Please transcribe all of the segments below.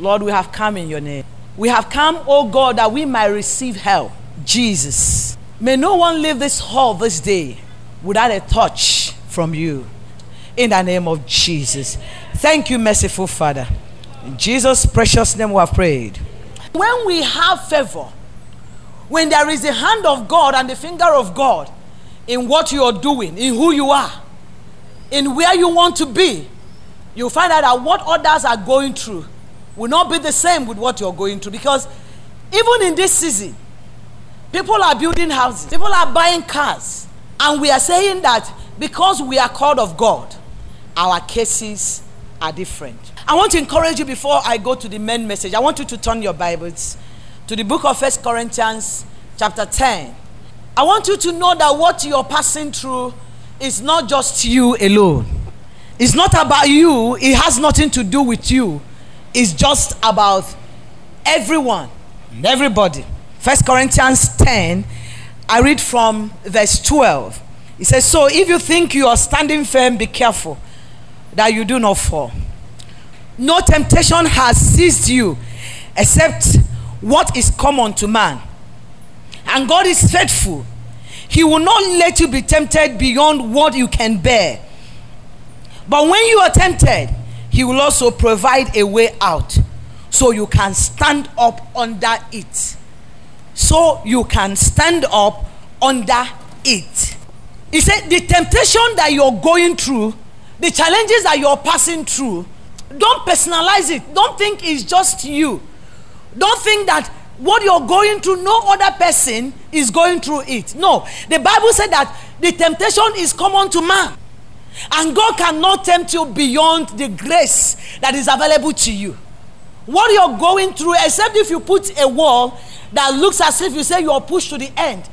Lord, we have come in your name. We have come, oh God, that we might receive help. Jesus. May no one leave this hall this day without a touch from you. In the name of Jesus. Thank you, merciful Father. In Jesus' precious name we have prayed. When we have favor, when there is the hand of God and the finger of God in what you are doing, in who you are, in where you want to be, you'll find out that what others are going through will not be the same with what you're going through. Because even in this season, people are building houses, people are buying cars, and we are saying that because we are called of God, our cases are different. I want to encourage you before I go to the main message. I want you to turn your Bibles to the book of First Corinthians, chapter 10. I want you to know that what you're passing through is not just you alone. It's not about you, it has nothing to do with you. It's just about everyone and everybody. First Corinthians 10, I read from verse 12. It says, So if you think you are standing firm, be careful that you do not fall. No temptation has seized you except what is common to man. And God is faithful. He will not let you be tempted beyond what you can bear. But when you are tempted, He will also provide a way out so you can stand up under it. So you can stand up under it. He said, The temptation that you're going through, the challenges that you're passing through, don't personalize it. Don't think it's just you. Don't think that what you're going through, no other person is going through it. No. The Bible said that the temptation is common to man. And God cannot tempt you beyond the grace that is available to you. What you're going through, except if you put a wall that looks as if you say you're pushed to the end.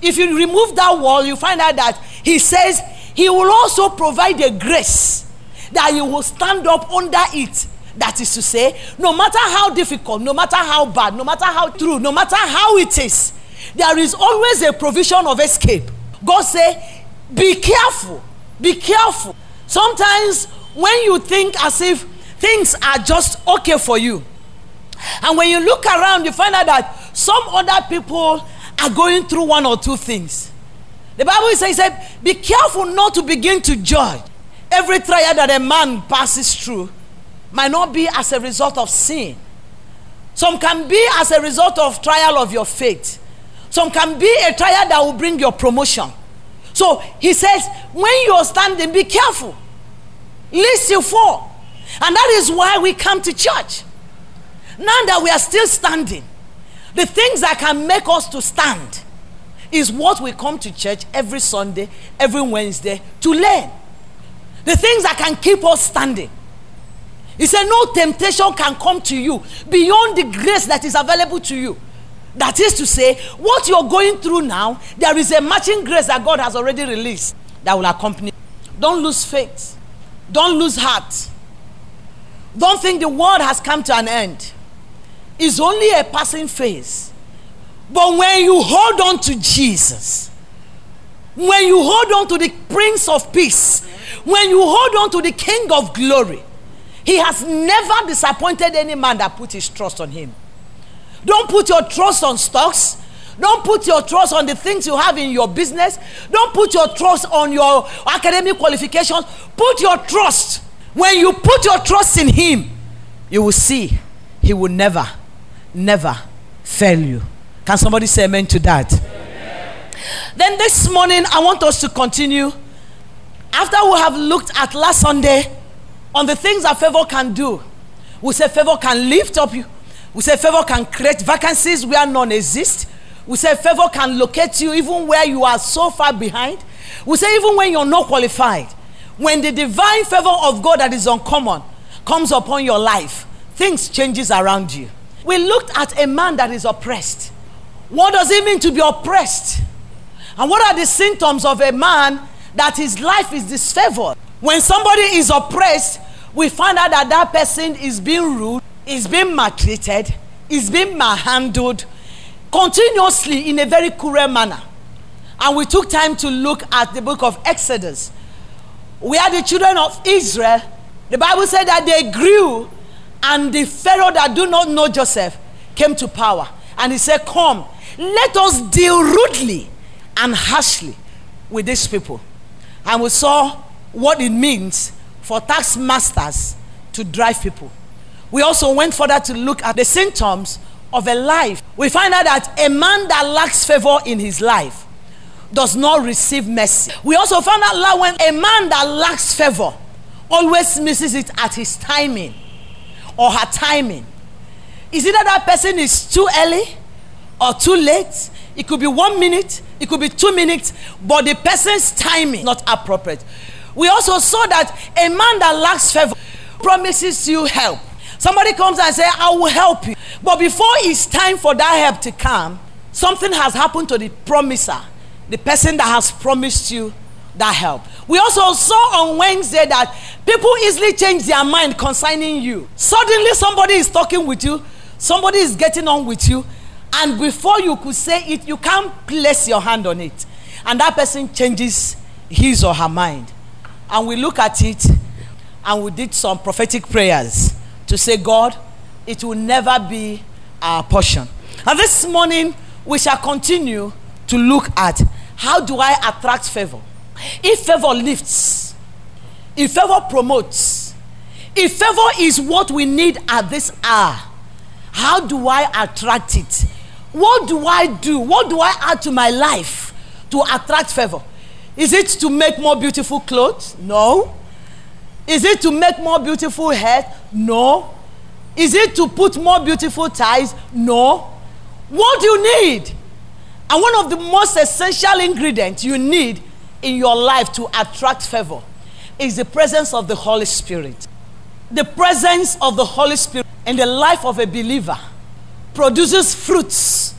If you remove that wall, you find out that He says He will also provide a grace that you will stand up under it. That is to say, no matter how difficult, no matter how bad, no matter how true, no matter how it is, there is always a provision of escape. God say, be careful, be careful. Sometimes when you think as if things are just okay for you, and when you look around, you find out that some other people are going through one or two things. The Bible says, be careful not to begin to judge. Every trial that a man passes through might not be as a result of sin. Some can be as a result of trial of your faith. Some can be a trial that will bring your promotion. So he says, when you're standing, be careful. Lest you fall. And that is why we come to church. Now that we are still standing, the things that can make us to stand is what we come to church every Sunday, every Wednesday to learn. The things that can keep us standing. He said, No temptation can come to you beyond the grace that is available to you. That is to say, what you're going through now, there is a matching grace that God has already released that will accompany. You. Don't lose faith. Don't lose heart. Don't think the world has come to an end. It's only a passing phase. But when you hold on to Jesus, when you hold on to the Prince of Peace, when you hold on to the King of Glory, He has never disappointed any man that put his trust on Him. Don't put your trust on stocks. Don't put your trust on the things you have in your business. Don't put your trust on your academic qualifications. Put your trust. When you put your trust in Him, you will see He will never, never fail you. Can somebody say amen to that? Amen. Then this morning, I want us to continue. After we have looked at last Sunday on the things that favor can do, we say favor can lift up you. We say favor can create vacancies where none exist. We say favor can locate you even where you are so far behind. We say even when you're not qualified. When the divine favor of God that is uncommon comes upon your life, things changes around you. We looked at a man that is oppressed. What does it mean to be oppressed? And what are the symptoms of a man that his life is disfavored? When somebody is oppressed, we find out that that person is being rude, is being maltreated, is being malhandled continuously in a very cruel manner. And we took time to look at the book of Exodus, where the children of Israel, the Bible said that they grew And the Pharaoh that do not know Joseph came to power. And he said, Come, let us deal rudely and harshly with these people. And we saw what it means for tax masters to drive people. We also went further to look at the symptoms of a life. We find out that a man that lacks favor in his life does not receive mercy. We also found out that when a man that lacks favor always misses it at his timing or her timing. Is it that that person is too early or too late? It could be one minute, it could be two minutes, but the person's timing not appropriate. We also saw that a man that lacks favor promises you help. Somebody comes and says, I will help you. But before it's time for that help to come, something has happened to the promiser, the person that has promised you that help. We also saw on Wednesday that people easily change their mind concerning you. Suddenly, somebody is talking with you, somebody is getting on with you, and before you could say it, you can't place your hand on it. And that person changes his or her mind. And we look at it and we did some prophetic prayers to say, God, it will never be our portion. And this morning, we shall continue to look at how do I attract favor? If favor lifts, if favor promotes, if favor is what we need at this hour, how do I attract it? What do I do? What do I add to my life to attract favor? Is it to make more beautiful clothes? No. Is it to make more beautiful hair? No. Is it to put more beautiful ties? No. What do you need? And one of the most essential ingredients you need in your life to attract favor is the presence of the Holy Spirit. The presence of the Holy Spirit in the life of a believer produces fruits.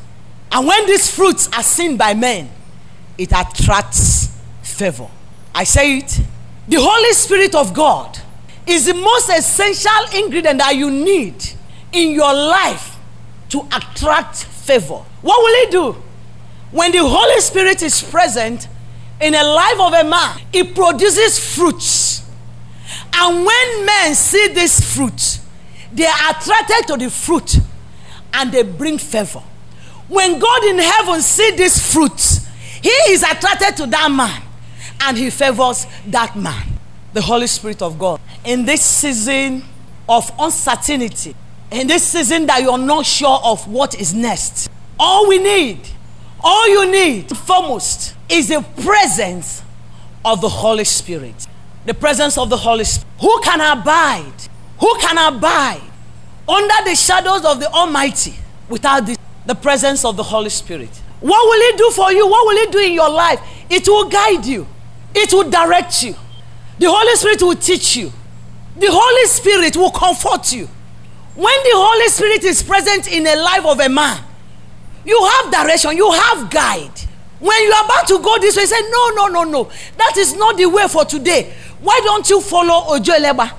And when these fruits are seen by men, it attracts favor. I say it. The Holy Spirit of God is the most essential ingredient that you need in your life to attract favor. What will it do? When the Holy Spirit is present in a life of a man, it produces fruits. And when men see this fruit, they are attracted to the fruit and they bring favor. When God in heaven see this fruit, he is attracted to that man and he favors that man. The Holy Spirit of God. In this season of uncertainty, in this season that you're not sure of what is next, all we need, all you need foremost is the presence of the Holy Spirit. The presence of the Holy Spirit. Who can abide? Who can abide under the shadows of the Almighty without this, the presence of the Holy Spirit? What will it do for you? What will it do in your life? It will guide you, it will direct you. The Holy Spirit will teach you. The Holy Spirit will comfort you. When the Holy Spirit is present in the life of a man, you have direction, you have guide. When you are about to go this way, say, No, no, no, no. That is not the way for today. Why don't you follow Ojuelegba?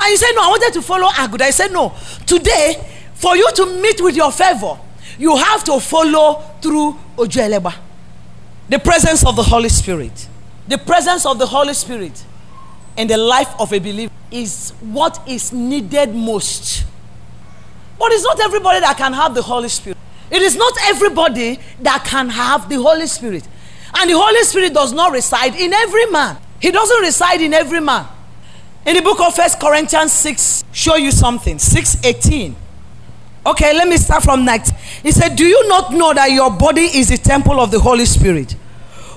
And you say, No, I wanted to follow Aguda. I said, No. Today, for you to meet with your favor, you have to follow through Ojuelegba. The presence of the Holy Spirit. The presence of the Holy Spirit in the life of a believer is what is needed most. But it's not everybody that can have the Holy Spirit. It is not everybody that can have the Holy Spirit. And the Holy Spirit does not reside in every man. He doesn't reside in every man. In the book of First Corinthians 6, show you something. 618. Okay, let me start from next. He said, Do you not know that your body is the temple of the Holy Spirit?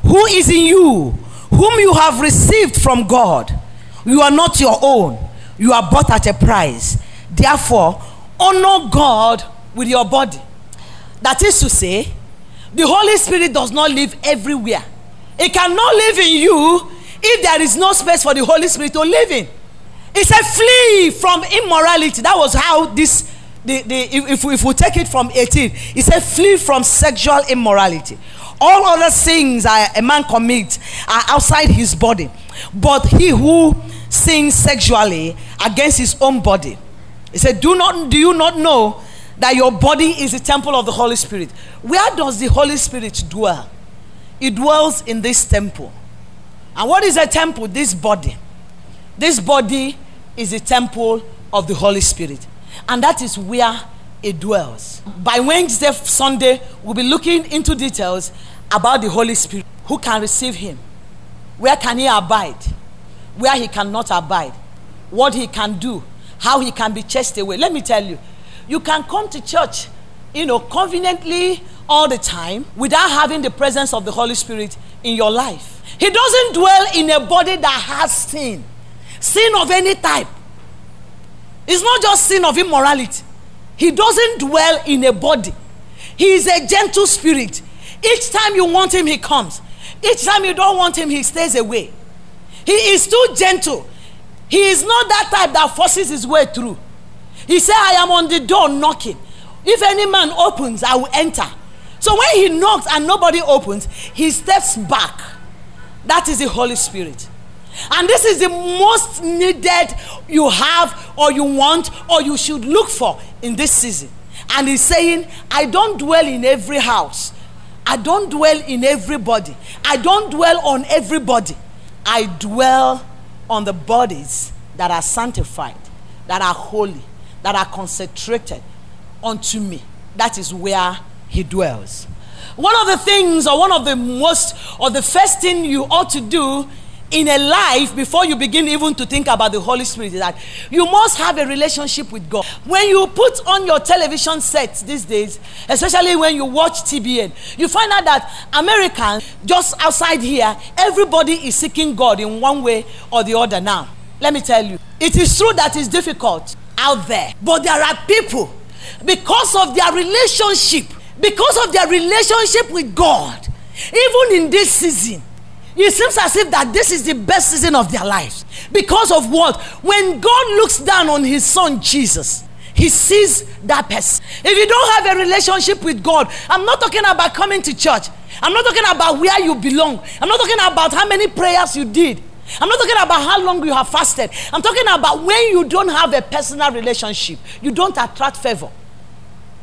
Who is in you, whom you have received from God? You are not your own. You are bought at a price. Therefore, honor God with your body. That is to say, the Holy Spirit does not live everywhere. It cannot live in you if there is no space for the Holy Spirit to live in. It said, flee from immorality. That was how this, the, the, if, if we take it from 18, it said, flee from sexual immorality. All other sins a man commits are outside his body. But he who sins sexually against his own body, he said, do, not, do you not know that your body is a temple of the Holy Spirit. Where does the Holy Spirit dwell? It dwells in this temple. And what is a temple? This body. This body is a temple of the Holy Spirit. And that is where it dwells. By Wednesday, Sunday, we'll be looking into details about the Holy Spirit. Who can receive Him? Where can He abide? Where He cannot abide? What He can do? How He can be chased away? Let me tell you, you can come to church, you know, conveniently all the time without having the presence of the Holy Spirit in your life. He doesn't dwell in a body that has sin, sin of any type. It's not just sin of immorality. He doesn't dwell in a body. He is a gentle spirit. Each time you want him, he comes. Each time you don't want him, he stays away. He is too gentle. He is not that type that forces his way through. He said, I am on the door knocking. If any man opens, I will enter. So when he knocks and nobody opens, he steps back. That is the Holy Spirit. And this is the most needed you have, or you want, or you should look for in this season. And he's saying, I don't dwell in every house, I don't dwell in everybody, I don't dwell on everybody. I dwell on the bodies that are sanctified, that are holy, that are consecrated unto me. That is where he dwells. One of the things, or one of the most, or the first thing you ought to do in a life before you begin even to think about the Holy Spirit is that you must have a relationship with God. When you put on your television sets these days, especially when you watch TBN, you find out that Americans, just outside here, everybody is seeking God in one way or the other now. Let me tell you, it is true that it's difficult out there, but there are people, because of their relationship, because of their relationship with God, even in this season, it seems as if that this is the best season of their lives. Because of what? When God looks down on his son Jesus, he sees that person. If you don't have a relationship with God, I'm not talking about coming to church. I'm not talking about where you belong. I'm not talking about how many prayers you did. I'm not talking about how long you have fasted. I'm talking about when you don't have a personal relationship, you don't attract favor.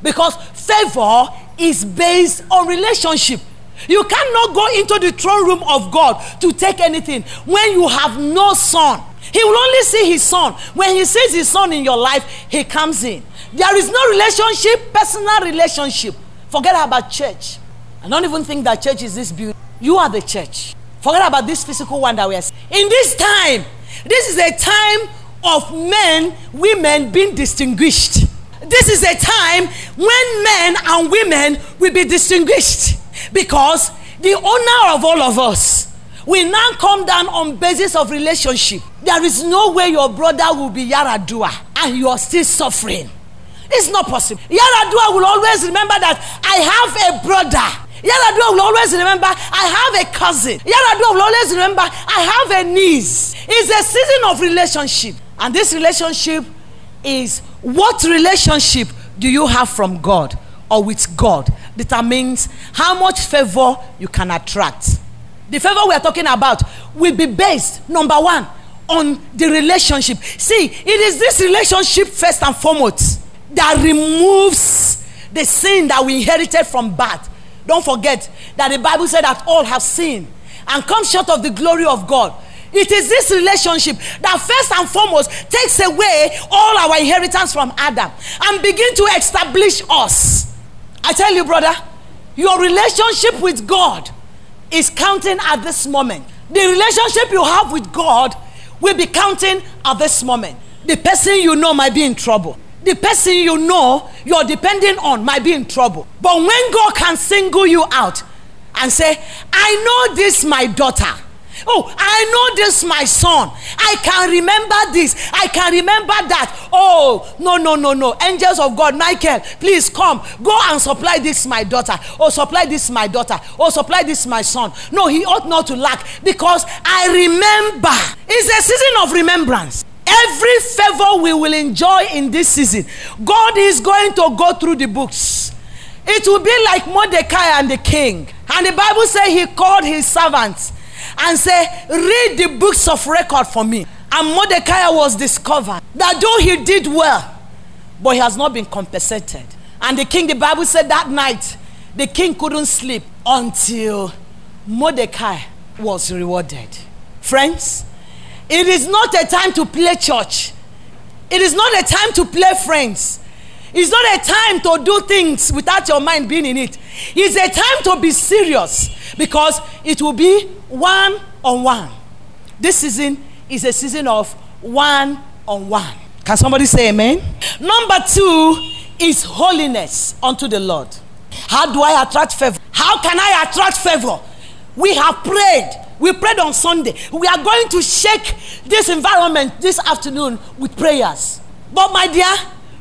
Because favor is based on relationship. You cannot go into the throne room of God to take anything when you have no son. He will only see his son. When he sees his son in your life, he comes in. There is no relationship, personal relationship. Forget about church. I don't even think that church is this beautiful. You are the church. Forget about this physical one that we are seeing. In this time, this is a time of men, women being distinguished. This is a time when men and women will be distinguished. Because the owner of all of us will now come down on basis of relationship. There is no way your brother will be Yaradua and you are still suffering. It's not possible. Yaradua will always remember that I have a brother. Yaradua will always remember I have a cousin. Yaradua will always remember I have a niece. It's a season of relationship. And this relationship is what relationship do you have from God or with God? Determines how much favor you can attract. The favor we are talking about will be based, number one, on the relationship. See, it is this relationship, first and foremost, that removes the sin that we inherited from birth. Don't forget that the Bible said that all have sinned and come short of the glory of God. It is this relationship that first and foremost takes away all our inheritance from Adam and begin to establish us I tell you, brother, your relationship with God is counting at this moment. The relationship you have with God will be counting at this moment. The person you know might be in trouble. The person you know you're depending on might be in trouble. But when God can single you out and say, I know this, my daughter Oh, I know this, my son. I can remember this. I can remember that. Oh, no, no, no, no. Angels of God, Michael, please come. Go and supply this, my daughter. Oh, supply this, my daughter. Oh, supply this, my son. No, he ought not to lack because I remember. It's a season of remembrance. Every favor we will enjoy in this season, God is going to go through the books. It will be like Mordecai and the king. And the Bible says he called his servants and say, Read the books of record for me. And Mordecai was discovered that though he did well, but he has not been compensated. And the king, the Bible said that night, the king couldn't sleep until Mordecai was rewarded. Friends, it is not a time to play church. It is not a time to play friends. It's not a time to do things without your mind being in it. It's a time to be serious because it will be one on one. This season is a season of one on one. Can somebody say amen? Number two is holiness unto the Lord. How do I attract favor? How can I attract favor? We have prayed. We prayed on Sunday. We are going to shake this environment this afternoon with prayers. But my dear,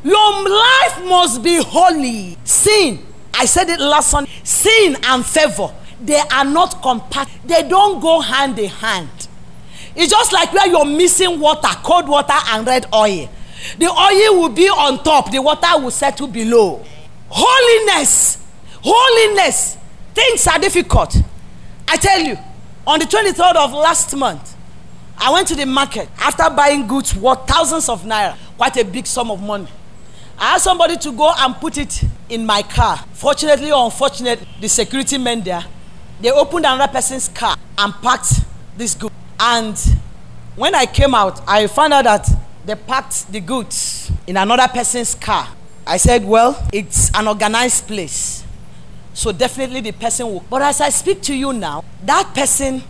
your life must be holy. Sin, I said it last Sunday. Sin and favor, they are not compatible. They don't go hand in hand. It's just like where you're missing water, cold water and red oil. The oil will be on top, the water will settle below. Holiness, holiness. Things are difficult. I tell you, on the 23rd of last month, I went to the market after buying goods worth thousands of naira, quite a big sum of money. I asked somebody to go and put it in my car. Fortunately or unfortunately, the security men there, they opened another person's car and packed this good. And when I came out, I found out that they packed the goods in another person's car. I said, Well, it's an organized place. So definitely the person will. But as I speak to you now, that person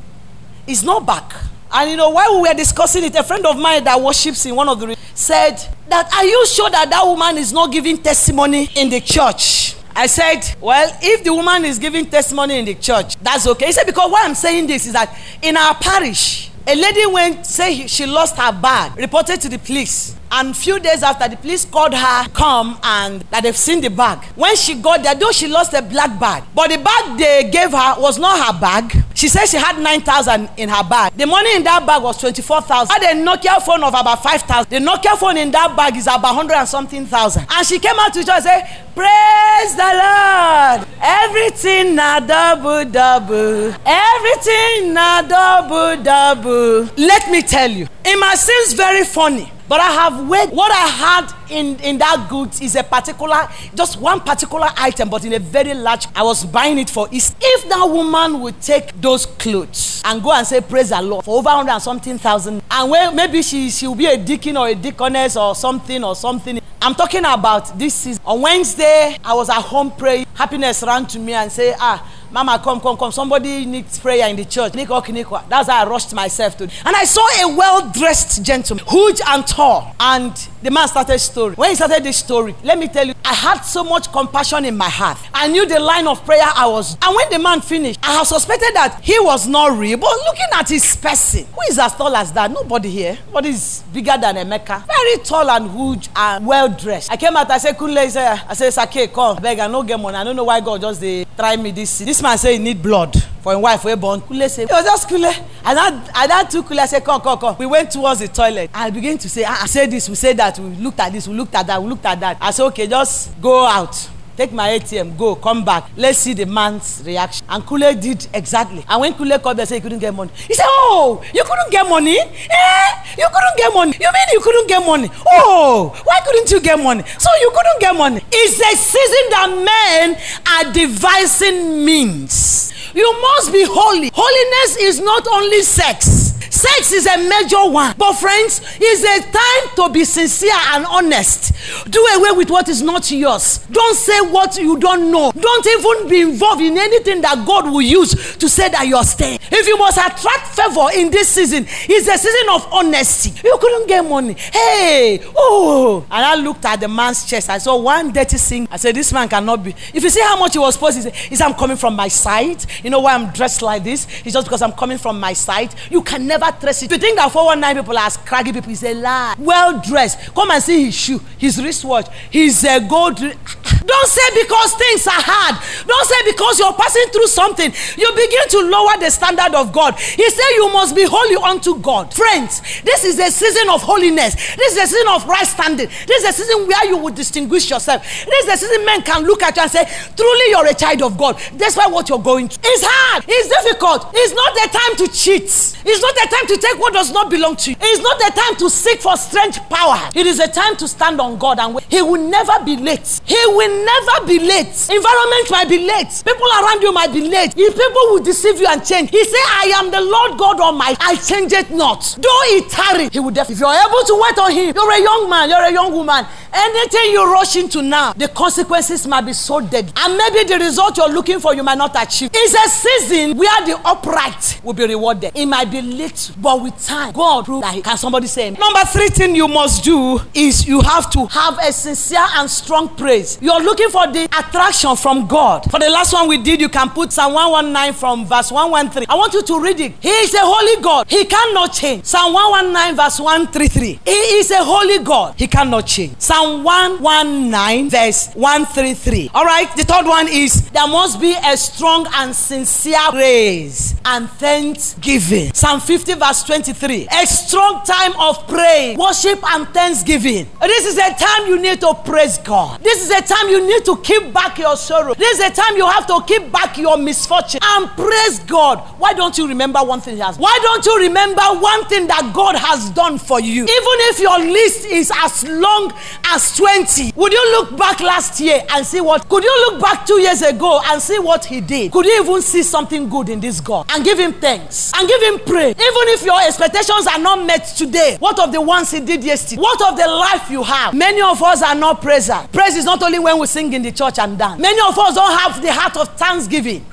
is not back. And you know, while we were discussing it, a friend of mine that worships in one of the said that, Are you sure that that woman is not giving testimony in the church? I said, Well, if the woman is giving testimony in the church, that's okay. He said, Because why I'm saying this is that in our parish, a lady went say she lost her bag, reported to the police. And few days after, the police called her, come and that they've seen the bag. When she got there, though she lost a black bag, but the bag they gave her was not her bag. She said she had 9,000 in her bag. The money in that bag was 24,000. Had a Nokia phone of about 5,000. The Nokia phone in that bag is about 100 and something thousand. And she came out to church and said, Praise the Lord. Everything na double double. Everything na double double. Let me tell you, it must seem very funny. But I have weighed what I had in, in that goods is a particular, just one particular item, but in a very large. I was buying it for East. If that woman would take those clothes and go and say, Praise the Lord, for over 100 and something thousand, and when maybe she, she will be a deacon or a deaconess or something or something. I'm talking about this season. On Wednesday, I was at home praying. Happiness ran to me and say, Ah, Mama, come, come, come. Somebody needs prayer in the church. That's how I rushed myself to. And I saw a well dressed gentleman, huge and tall. And the man started story. When he started this story, let me tell you, I had so much compassion in my heart. I knew the line of prayer I was. And when the man finished, I have suspected that he was not real. But looking at his person, who is as tall as that? Nobody here. Nobody is bigger than Emeka. Very tall and huge and well dressed. I came out, I said, Kunle, I said, Sake, come. I beg, I no get money. I don't know why God just they try me this. This man say he need blood for him wife wey born. Kule say, it was just Kule. And that, and that took Kule say, come, come, come. We went towards the toilet. I begin to say, ah, I say this, we say that, we looked at this, we looked at that, we looked at that. I said, okay, just go out. Take my atm go come back. Let's see the man's reaction. And kule did exactly. And when kule come there say he couldn't get money. He say oh you couldn't get money? Eh? You couldn't get money? You mean you couldn't get money? Oh why couldn't you get money? So you couldn't get money. It's a season that men are devising means. You must be holy. Holiness is not only sex sex is a major one. But friends it's a time to be sincere and honest. Do away with what is not yours. Don't say what you don't know. Don't even be involved in anything that god will use to say that you're staying. If you must attract favor in this season it's a season of honesty. You couldn't get money. Hey oh. And i looked at the man's chest. I saw one dirty thing. I said this man cannot be. If you see how much he was say he said i'm coming from my side. You know why i'm dressed like this? It's just because i'm coming from my side. You can never trace it. You think that 419 people are scraggy people it's a lie. Well dressed. Come and see his shoe his wristwatch his uh, gold don't say because things are hard. Don't say because you're passing through something you begin to lower the standard of god. He said you must be holy unto god. Friends this is a season of holiness. This is a season of right standing. This is a season where you will distinguish yourself. This is a season men can look at you and say truly you're a child of god That's why what you're going through. It's hard. It's difficult. It's not the time to cheat. It's not the time to take what does not belong to you it's not the time to seek for strange power it is a time to stand on god and wait. he will never be late he will never be late. Environment might be late. People around you might be late. If people will deceive you and change, he said, I am the Lord God Almighty. I change it not. Though he tarry, he will definitely. If you're able to wait on him, you're a young man, you're a young woman. Anything you rush into now, the consequences might be so dead. And maybe the result you're looking for, you might not achieve. It's a season where the upright will be rewarded. It might be late, but with time, God prove that. Can somebody say? Number three thing you must do is you have to have a sincere and strong praise. You're looking for the attraction from God. For the last one we did, you can put Psalm 119 from verse 113. I want you to read it. He is a holy God. He cannot change. Psalm 119 verse 133. He is a holy God. He cannot change. Psalm 119 verse 133. All right. The third one is there must be a strong and sincere praise and thanksgiving. Psalm 50 verse 23. A strong time of praise, worship and thanksgiving. This is a time you need to praise God. This is a time you need to keep back your sorrow. This is a time you have to keep back your misfortune and praise God. Why don't you remember one thing He has? Why don't you remember one thing that God has done for you? Even if your list is as long as 20, would you look back last year and see what? Could you look back two years ago and see what He did? Could you even see something good in this God and give Him thanks and give Him praise? Even if your expectations are not met today, what of the ones He did yesterday? What of the life you have? Many of us are not praisers. Praise is not only when we sing in the church and dance. Many of us don't have the heart of thanksgiving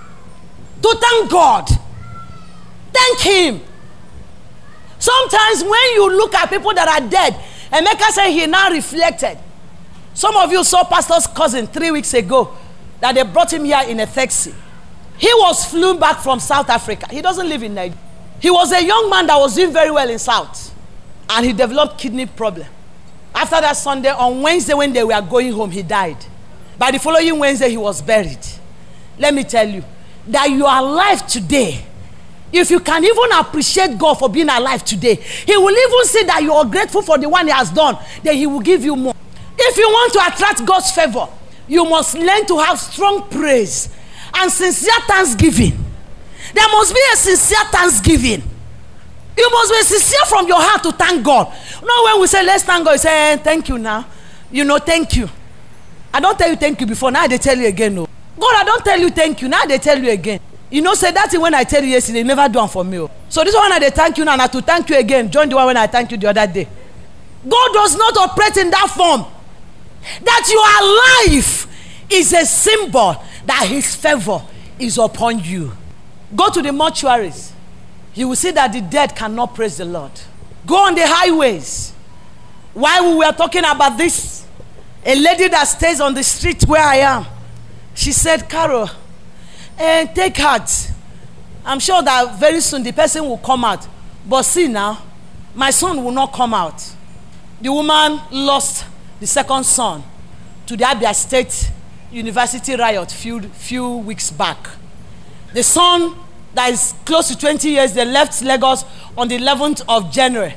to thank God. Thank Him. Sometimes when you look at people that are dead, Emeka said he now reflected. Some of you saw Pastor's cousin three weeks ago that they brought him here in a taxi. He was flown back from South Africa. He doesn't live in Nigeria. He was a young man that was doing very well in South, and he developed kidney problem. After that Sunday, on Wednesday when they were going home, he died. By the following Wednesday, he was buried. Let me tell you that you are alive today. If you can even appreciate God for being alive today, He will even say that you are grateful for the one He has done, then He will give you more. If you want to attract God's favor, you must learn to have strong praise and sincere thanksgiving. There must be a sincere thanksgiving. You must be sincere from your heart to thank God. Not when we say, let's thank God, you say, eh, thank you now. You know, thank you. I don't tell you thank you before. Now they tell you again, no. God, I don't tell you thank you. Now they tell you again. You know, say that thing when I tell you yesterday, never do one for me. So this one I they thank you now, and to thank you again. Join the one when I thank you the other day. God does not operate in that form. That you are alive is a symbol that His favor is upon you. Go to the mortuaries. You will see that the dead cannot praise the Lord. Go on the highways. While we were talking about this, a lady that stays on the street where I am, she said, Carol, eh, take heart. I'm sure that very soon the person will come out. But see now, my son will not come out. The woman lost the second son to the Abia State University riot few, few weeks back. The son that is close to 20 years, they left Lagos on the 11th of January.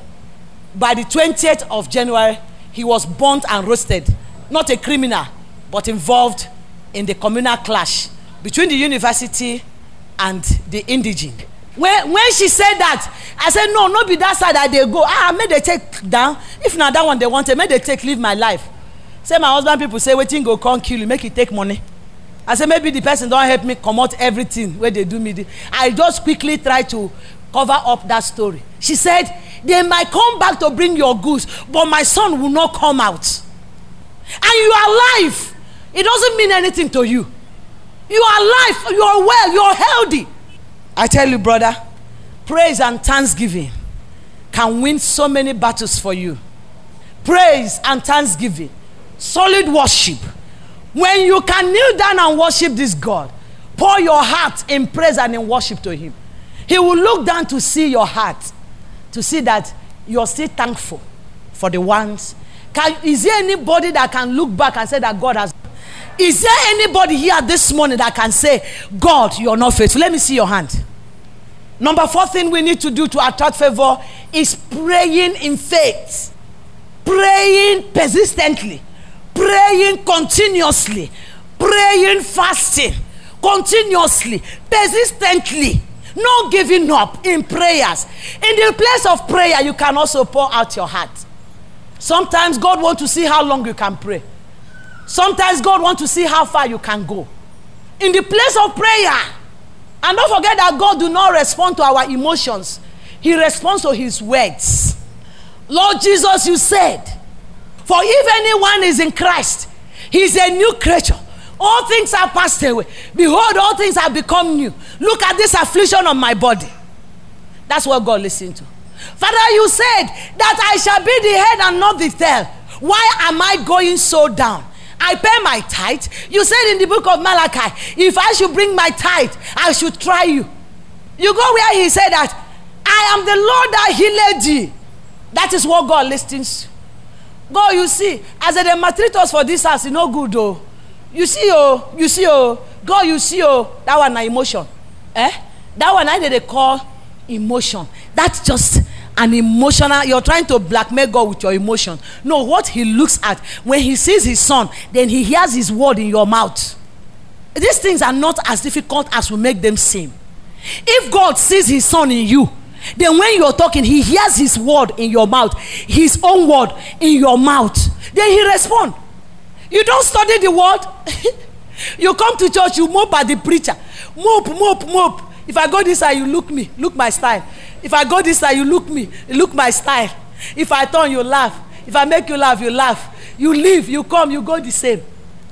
By the 20th of January, he was burnt and roasted. Not a criminal, but involved in the communal clash between the university and the indigene. When, when she said that, I said, no, not be that side that they go. Ah, may they take down. If not that one they wanted, may they take leave my life. Say my husband people say, waiting go come kill you, make you take money. I say maybe the person don't help me come out everything where they do me. I just quickly try to cover up that story. She said, they might come back to bring your goods, but my son will not come out. And you are alive. It doesn't mean anything to you. You are alive, you are well, you are healthy. I tell you, brother, praise and thanksgiving can win so many battles for you. Praise and thanksgiving, solid worship. When you can kneel down and worship this God, pour your heart in praise and in worship to Him. He will look down to see your heart, to see that you're still thankful for the ones. Can, is there anybody that can look back and say that God has? Is there anybody here this morning that can say, God, you're not faithful? Let me see your hand. Number four thing we need to do to attract favor is praying in faith, praying persistently, praying continuously, praying fasting continuously, persistently, not giving up in prayers. In the place of prayer, you can also pour out your heart. Sometimes God wants to see how long you can pray. Sometimes God wants to see how far you can go. In the place of prayer, and don't forget that God do not respond to our emotions. He responds to his words. Lord Jesus, you said, for if anyone is in Christ, he is a new creature. All things are passed away. Behold, all things have become new. Look at this affliction on my body. That's what God listened to. Father, you said that I shall be the head and not the tail. Why am I going so down? I pay my tithe. You said in the book of Malachi, if I should bring my tithe, I should try you. You go where he said that, I am the Lord that healed thee. That is what God listens. God, you see, as a maltreat us for this house, it's no good though. You see, oh, you see, oh, God, you see, oh, that one na emotion. Eh? That one I did they call emotion. That's just an emotional you're trying to blackmail god with your emotion no what he looks at when he sees his son then he hears his word in your mouth these things are not as difficult as we make them seem if god sees his son in you then when you're talking he hears his word in your mouth his own word in your mouth. Then he respond. You don't study the word? You come to church you mope at the preacher. Mope mope mope. If i go this side you look me look my style. If i go this side you look me look my style. If i turn you laugh. If i make you laugh you laugh. You leave you come you go the same.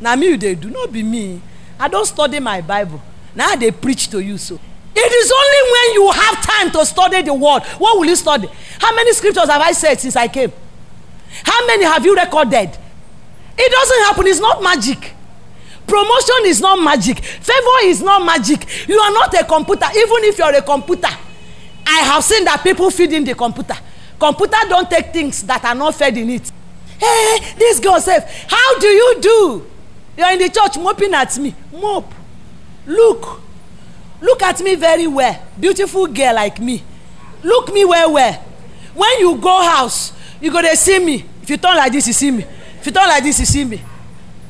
Na me dey do not be me. I don't study my bible. Now they preach to you so it is only when you have time to study the word. What will you study? How many scriptures have i said since i came? How many have you recorded? It doesn't happen. It's not magic. Promotion is not magic. Favour is not magic. You are not a computer even if you are a computer. I have seen that people feed in the computer. Computer don't take things that are not fed in it. Hey this girl sef how do you do? You are in the church moping at me. Mope. look look at me very well. Beautiful girl like me. Look me well well. When you go house you go dey see me. If you turn like this you see me. If you turn like this you see me.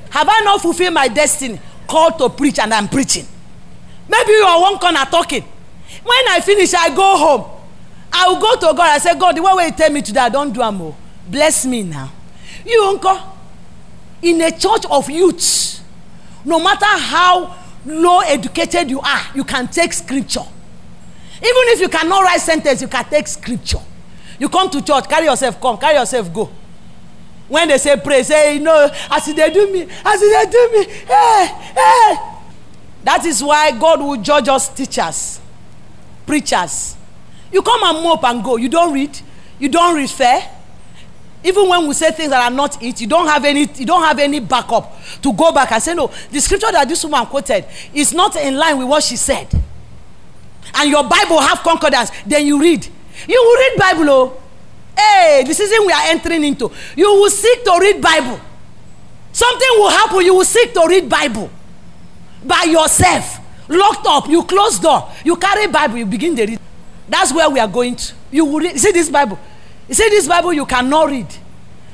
Have i not fulfil my destiny? Called to preach and i'm preaching. Maybe you are one corner talking. When i finish i go home. I will go to god. And say god the way wey you tell me today i don do am o bless me now. You nko in a church of youths no matter how low educated you are you can take scripture. Even if you cannot write sentence you can take scripture. You come to church carry yourself come carry yourself go. When they say pray say you know as they do me as dey do me hey hey that is why god will judge us teachers preachers. You come and mope and go. You don't read. You don't fair even when we say things that are not it you don't have any you don't have any backup to go back and say no the scripture that this woman quoted is not in line with what she said. And your bible have concordance then you read. You will read bible o hey the season we are entering into. You will seek to read bible. Something will happen you will seek to read bible by yourself. Locked up you close door you carry bible you begin dey read. That's where we are going to. You will read see this bible you see this bible you cannot read.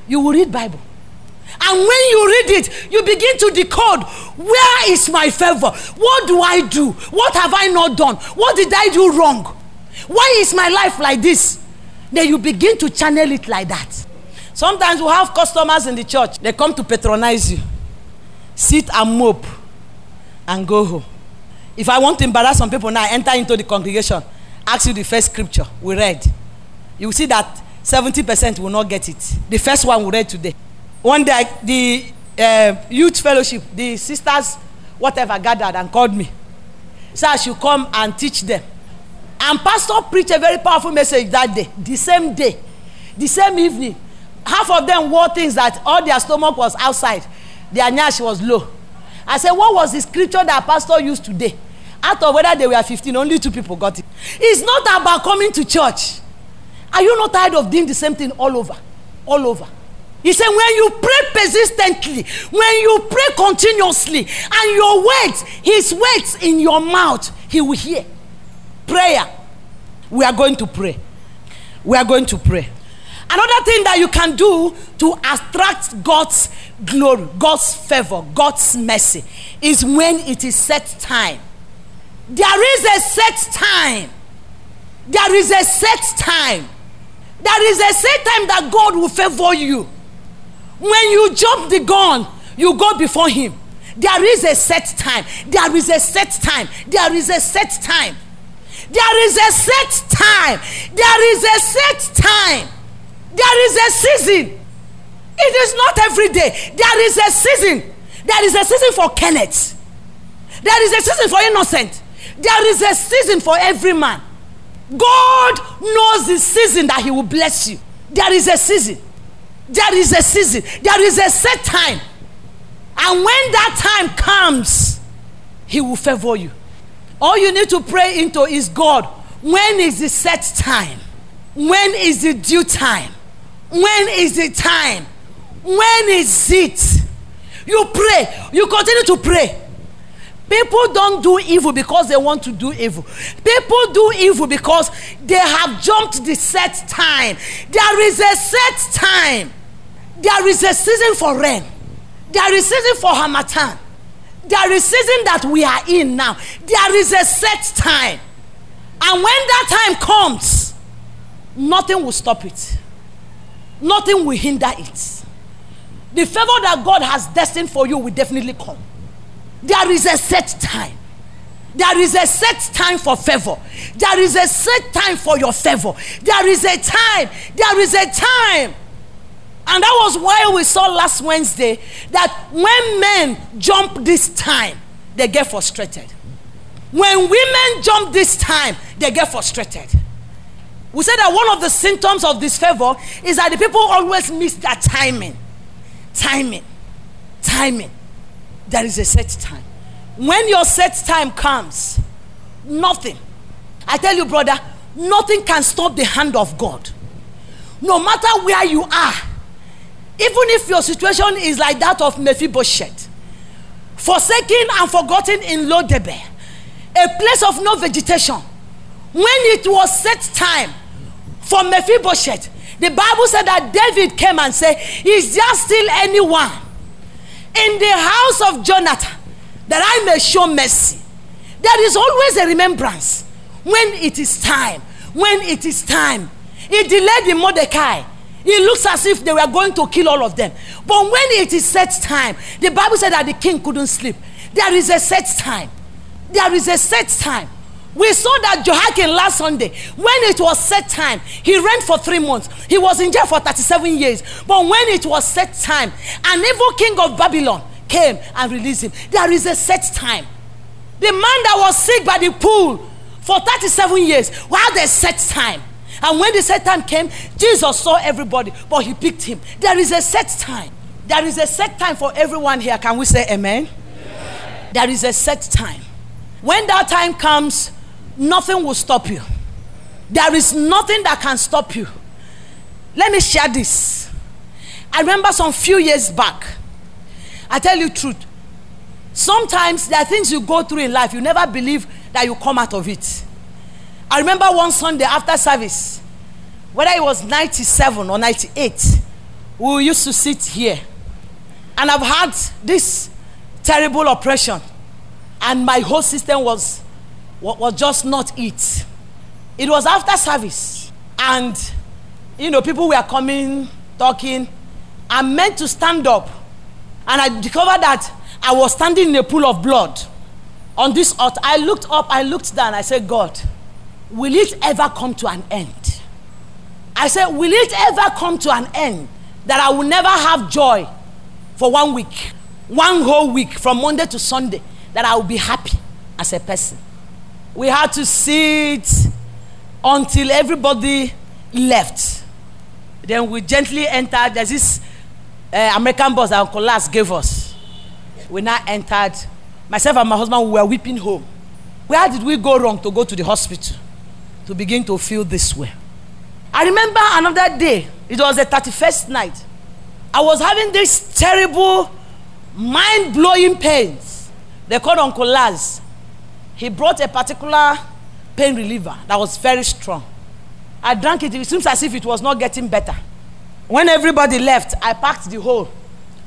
You will read bible. And when you read it you begin to decode where is my favour what do i do? What have i not done? What did i do wrong? Why is my life like this? Then you begin to channel it like that. Sometimes we have customers in the church. They come to patronize you. Sit and mope and go home. If i want to embarrass some people now enter into the congregation. Ask you the first scripture we read. You see that seventy percent will not get it. The first one we read today. One day the uh, youth fellowship the sisters whatever gathered and called me. Say i should come and teach them. And pastor preach a very powerful message that day the same day the same evening. Half of them wore things that all their stomach was outside. Their nyash was low. I say what was the scripture that pastor used today? Out of whether they were fifteen only two people got it. It's not about coming to church are you not tired of doing the same thing all over? All over. He say when you pray persistently when you pray continuously and your words his words in your mouth he will hear. Prayer. We are going to pray. We are going to pray. Another thing that you can do to attract god's glory god's favour god's mercy is when it is set time. There is a set time. There is a set time there is a set time that god will favour you when you jump the gun You go before Him. There is a set time. There is a set time. There is a set time. There is a set time. There is a set time. There is a season. It is not every day. There is a season. There is a season for Kenneth. There is a season for innocent. There is a season for every man. God knows the season that He will bless you. There is a season. There is a season. There is a set time. And when that time comes, He will favor you. All you need to pray into is God. When is the set time? When is the due time? When is the time? When is it? You pray. You continue to pray. People don't do evil because they want to do evil. People do evil because they have jumped the set time. There is a set time. There is a season for rain. There is a season for Harmattan. There is a season that we are in now. There is a set time. And when that time comes, nothing will stop it. Nothing will hinder it. The favor that God has destined for you will definitely come. There is a set time. There is a set time for favor. There is a set time for your favor. There is a time. There is a time. And that was why we saw last Wednesday that when men jump this time, they get frustrated. When women jump this time, they get frustrated. We said that one of the symptoms of disfavor is that the people always miss their timing. Timing. Timing. There is a set time. When your set time comes, nothing, I tell you, brother, nothing can stop the hand of God. No matter where you are, even if your situation is like that of Mephibosheth, forsaken and forgotten in Lodebar, a place of no vegetation, when it was set time for Mephibosheth, the Bible said that David came and said, Is there still anyone in the house of Jonathan that I may show mercy? There is always a remembrance when it is time. When it is time. He delayed in Mordecai it looks as if they were going to kill all of them. But when it is set time, the Bible said that the king couldn't sleep. There is a set time. There is a set time. We saw that Jehoiakim last Sunday, when it was set time, he reigned for three months. He was in jail for 37 years. But when it was set time, an evil king of Babylon came and released him. There is a set time. The man that was sick by the pool for 37 years, while there's set time. And when the set time came, Jesus saw everybody, but he picked him. There is a set time. There is a set time for everyone here. Can we say amen? amen? There is a set time. When that time comes, nothing will stop you. There is nothing that can stop you. Let me share this. I remember some few years back. I tell you truth. Sometimes there are things you go through in life, you never believe that you come out of it. I remember one Sunday after service, whether it was 97 or 98, we used to sit here. And I've had this terrible oppression. And my whole system was, was just not it. It was after service. And, you know, people were coming, talking. I meant to stand up. And I discovered that I was standing in a pool of blood on this altar. I looked up, I looked down, I said, God, will it ever come to an end? I said, will it ever come to an end that I will never have joy for one week, one whole week from Monday to Sunday, that I will be happy as a person? We had to sit until everybody left. Then we gently entered. There's this uh, American bus that Uncle Laz gave us. We now entered. Myself and my husband we were weeping home. Where did we go wrong to go to the hospital? to begin to feel this way. I remember another day, it was the 31st night. I was having this terrible, mind blowing pains. They called Uncle Laz. He brought a particular pain reliever that was very strong. I drank it, it seems as if it was not getting better. When everybody left, I packed the whole.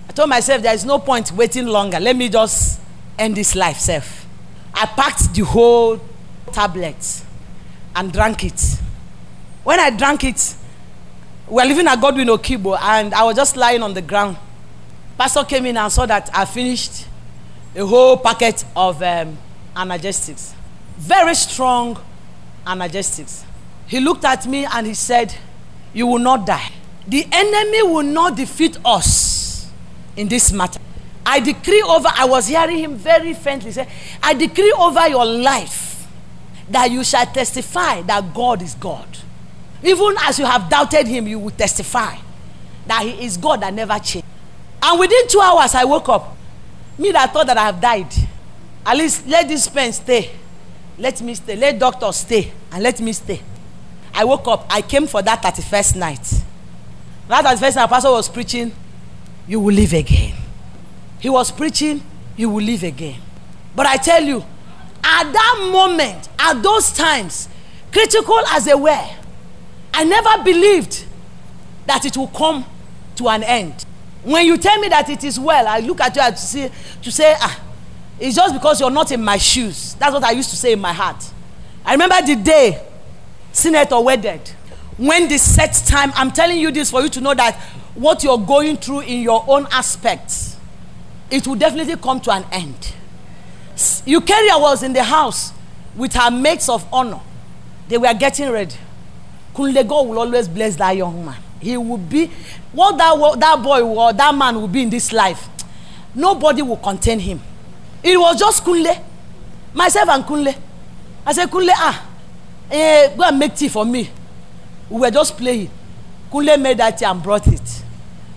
I told myself there is no point waiting longer. Let me just end this life safe. I packed the whole tablet and drank it. When I drank it, we were living at Godwin Okibo, and I was just lying on the ground. Pastor came in and saw that I finished a whole packet of um, analgesics. Very strong analgesics. He looked at me and he said, You will not die. The enemy will not defeat us in this matter. I decree over, I was hearing him very faintly say, I decree over your life that you shall testify that God is God. Even as you have doubted him, you will testify that he is God that never changed. And within two hours, I woke up. Me that thought that I have died. At least let this pen stay. Let me stay. Let doctor stay. And let me stay. I woke up. I came for that 31st night. That 31st night, pastor was preaching, you will live again. He was preaching, you will live again. But I tell you, at that moment, at those times, critical as they were, I never believed that it will come to an end. When you tell me that it is well, I look at you to say, to say ah, it's just because you're not in my shoes. That's what I used to say in my heart. I remember the day Senator wedded. When the set time, I'm telling you this for you to know that what you're going through in your own aspects, it will definitely come to an end. Eukarya was in the house with her mates of honor. They were getting ready. Kunle God will always bless that young man he will be what that that boy or that man will be in this life nobody will contain him it was just kunle. Myself and kunle. I said kunle ah eh, go and make tea for me. We were just playing. Kunle made that tea and brought it.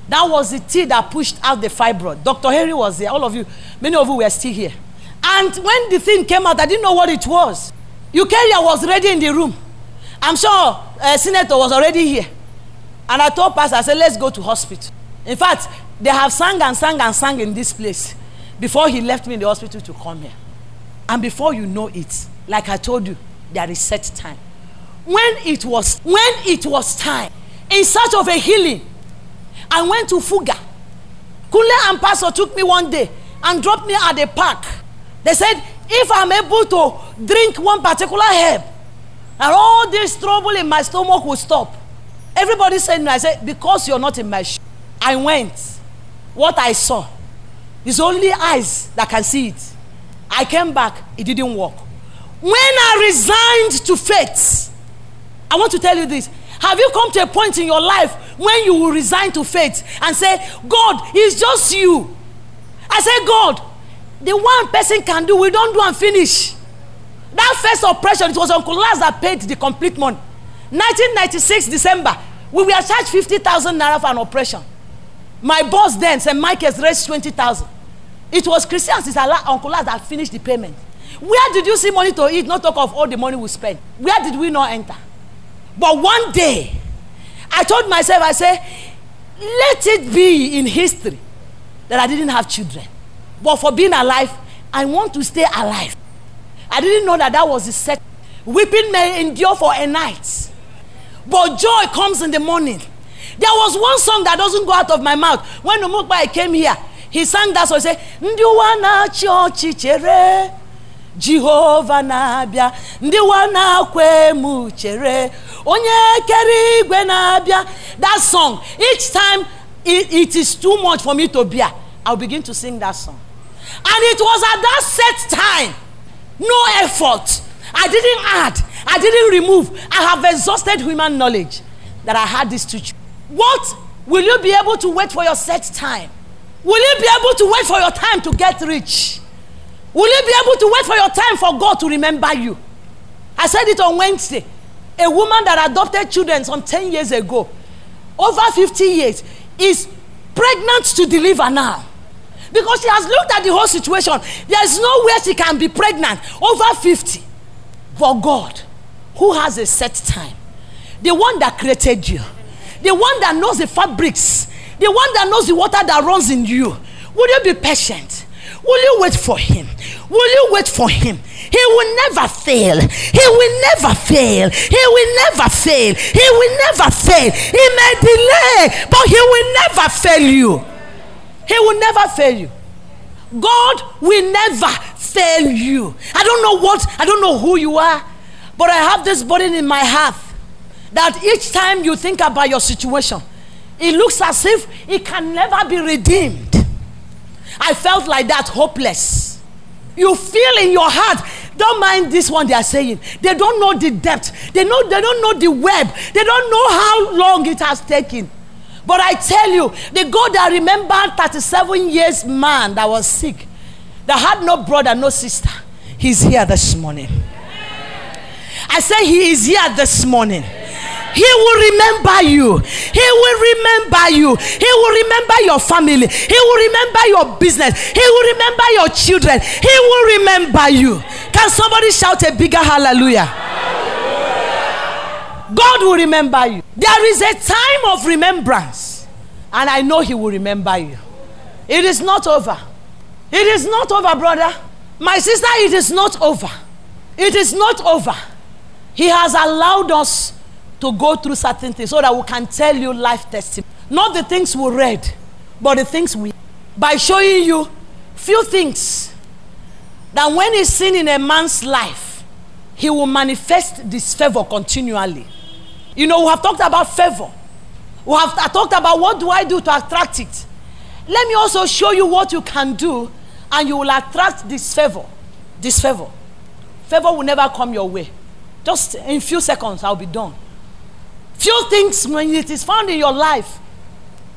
That was the tea that pushed out the fibroid. Dr henry was there. All of you many of you were still here. And when the thing came out i didn't know what it was. Eukarya was ready in the room. I'm sure uh, senator was already here. And I told Pastor, I said, let's go to hospital. In fact, they have sang and sang and sang in this place before he left me in the hospital to come here. And before you know it, like I told you, there is set time. When it was, when it was time, in search of a healing, I went to Fuga. Kunle and Pastor took me one day and dropped me at the park. They said, if I'm able to drink one particular herb, and all this trouble in my stomach will stop. Everybody said no. I said, because you're not in my shoe. I went. What I saw is only eyes that can see it. I came back, it didn't work. When I resigned to faith, I want to tell you this. Have you come to a point in your life when you will resign to faith and say, God, it's just you? I say, God, the one person can do, we don't do and finish. That first oppression, it was Uncle Laz that paid the complete money. 1996 December, we were charged 50,000 naira for an operation. My boss then, said, Mike has raised 20,000. It was Christian sister Uncle that finished the payment. Where did you see money to eat? Not talk of all the money we spent. Where did we not enter? But one day, I told myself, I said, let it be in history that I didn't have children. But for being alive, I want to stay alive. I didn't know that that was the set. Weeping may endure for a night but joy comes in the morning. There was one song that doesn't go out of my mouth. When Umukbai came here, he sang that song. He said, Ndị ụwa na-achị ọchịchịrị Jehova na-abịa ndị na-akwa emu chere onye kere igwe that song each time it, it is too much for me to bear I'll begin to sing that song and it was at that set time no effort I didn't add I didn't remove. I have exhausted human knowledge that I had this teach. What will you be able to wait for your set time? Will you be able to wait for your time to get rich? Will you be able to wait for your time for God to remember you? I said it on Wednesday. A woman that adopted children some 10 years ago, over 50 years, is pregnant to deliver now. Because she has looked at the whole situation. There is no way she can be pregnant over 50. For God who has a set time. The one that created you. The one that knows the fabrics. The one that knows the water that runs in you. Will you be patient? Will you wait for him? Will you wait for him? He will never fail. He will never fail. He will never fail. He will never fail. He may delay, but he will never fail you. He will never fail you. God will never fail you. I don't know what, I don't know who you are. But I have this burden in my heart that each time you think about your situation, it looks as if it can never be redeemed. I felt like that, hopeless. You feel in your heart, don't mind this one they are saying. They don't know the depth. They know they don't know the web. They don't know how long it has taken. But I tell you, the God that remembered 37 years man that was sick, that had no brother, no sister, he's here this morning. I say he is here this morning. He will remember you. He will remember you. He will remember your family. He will remember your business. He will remember your children. He will remember you. Can somebody shout a bigger hallelujah? God will remember you. There is a time of remembrance, and I know He will remember you. It is not over. It is not over, brother. My sister, it is not over. It is not over. He has allowed us to go through certain things so that we can tell you life testimony. Not the things we read, but the things we by showing you few things that when he's seen in a man's life, he will manifest this favor continually. You know, we have talked about favor. We have talked about what do I do to attract it. Let me also show you what you can do, and you will attract this favor. This favor. Favor will never come your way. Just in few seconds, I'll be done. Few things when it is found in your life,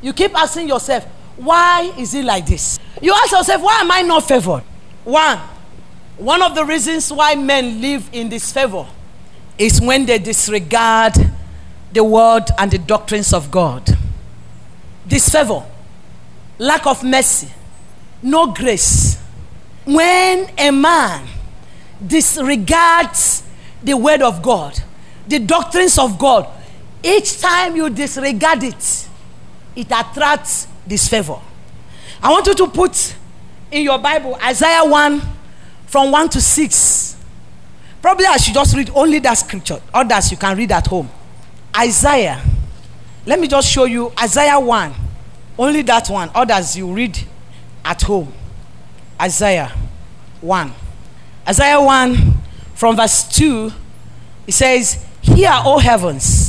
you keep asking yourself, why is it like this? You ask yourself, why am I not favored? One, one of the reasons why men live in disfavor is when they disregard the word and the doctrines of God. Disfavor, lack of mercy, no grace. When a man disregards the word of God, the doctrines of God, each time you disregard it, it attracts disfavor. I want you to put in your Bible Isaiah 1 from 1 to 6. Probably I should just read only that scripture. Others you can read at home. Isaiah. Let me just show you Isaiah 1. Only that one. Others you read at home. Isaiah 1. Isaiah 1 from verse 2. It says, Hear, O heavens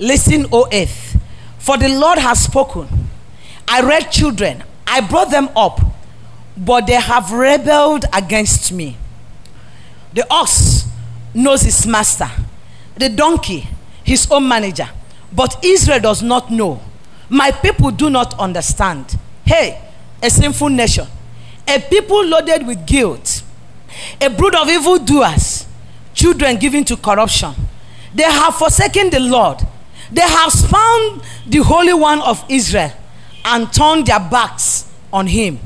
Listen, O earth, for the Lord has spoken. I read children, I brought them up, but they have rebelled against me. The ox knows his master, the donkey, his own manager, but Israel does not know. My people do not understand. Hey, a sinful nation, a people loaded with guilt, a brood of evildoers, children given to corruption. They have forsaken the Lord they have spurned the Holy One of Israel and turned their backs on him.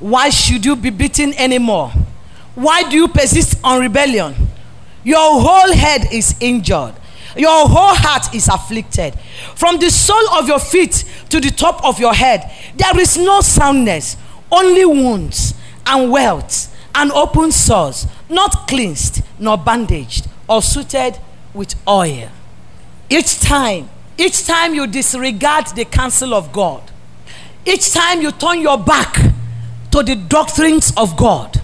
Why should you be beaten anymore? Why do you persist on rebellion? Your whole head is injured. Your whole heart is afflicted. From the sole of your feet to the top of your head, there is no soundness, only wounds and welts and open sores, not cleansed nor bandaged or suited with oil. Each time, each time you disregard the counsel of God, each time you turn your back to the doctrines of God,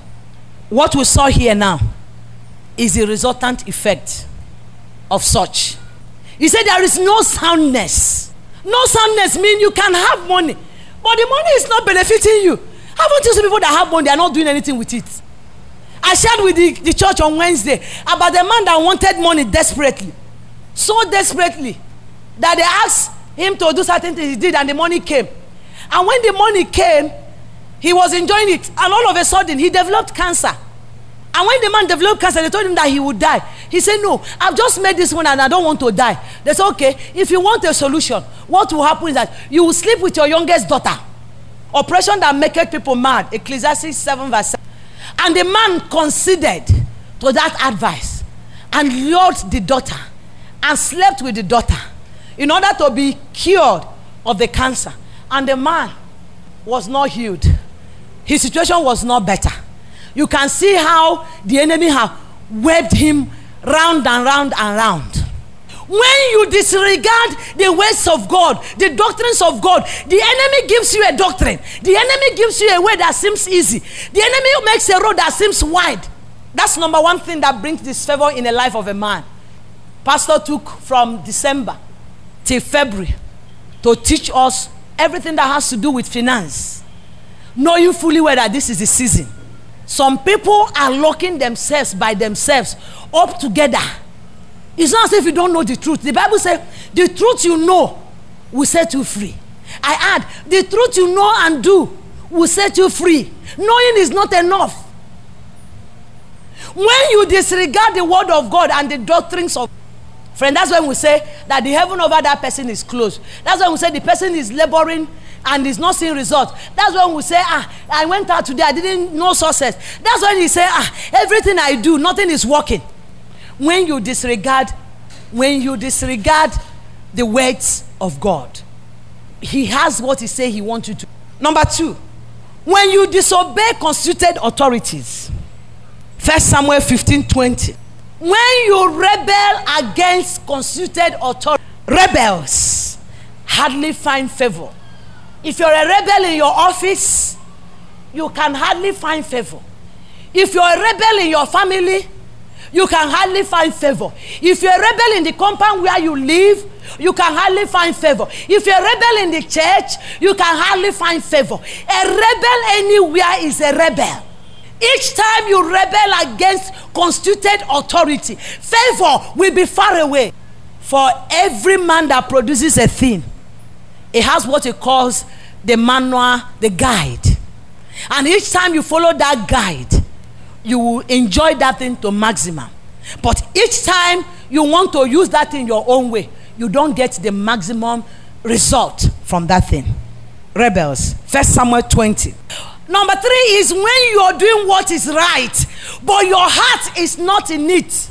what we saw here now is the resultant effect of such. He said there is no soundness. No soundness means you can have money, but the money is not benefiting you. Haven't you seen people that have money, they are not doing anything with it? I shared with the, the church on Wednesday about the man that wanted money desperately so desperately that they asked him to do certain things he did and the money came. And when the money came he was enjoying it. And all of a sudden he developed cancer. And when the man developed cancer they told him that he would die. He said no i've just made this one and i don't want to die. They said okay if you want a solution what will happen is that you will sleep with your youngest daughter. Operation that maketh people mad. Ecclesiastes 7 verse 7 and the man considered to that advice and lured the daughter and slept with the daughter in order to be cured of the cancer. And the man was not healed. His situation was not better. You can see how the enemy have webbed him round and round and round. When you disregard the ways of God, the doctrines of God, the enemy gives you a doctrine. The enemy gives you a way that seems easy. The enemy makes a road that seems wide. That's number one thing that brings disfavor in the life of a man. Pastor took from December till February to teach us everything that has to do with finance. knowing fully well that this is the season. Some people are locking themselves by themselves up together. It's not as if you don't know the truth. The Bible says the truth you know will set you free. I add, the truth you know and do will set you free. Knowing is not enough. When you disregard the word of God and the doctrines of friend, that's when we say that the heaven over that person is closed. That's when we say the person is laboring and is not seeing results. That's when we say, ah, I went out today, I didn't know success. That's when he say, ah, everything I do, nothing is working. When you disregard, when you disregard the words of God, He has what He say He wants you to. Number two, when you disobey constituted authorities, First Samuel 15 20. When you rebel against constituted authority, rebels hardly find favor. If you're a rebel in your office, you can hardly find favor. If you're a rebel in your family, you can hardly find favor. If you're a rebel in the compound where you live, you can hardly find favor. If you're a rebel in the church, you can hardly find favor. A rebel anywhere is a rebel. Each time you rebel against constituted authority, favor will be far away. For every man that produces a thing, it has what it calls the manual, the guide. And each time you follow that guide, you will enjoy that thing to maximum. But each time you want to use that in your own way, you don't get the maximum result from that thing. Rebels, First Samuel 20. Number three is when you are doing what is right, but your heart is not in it.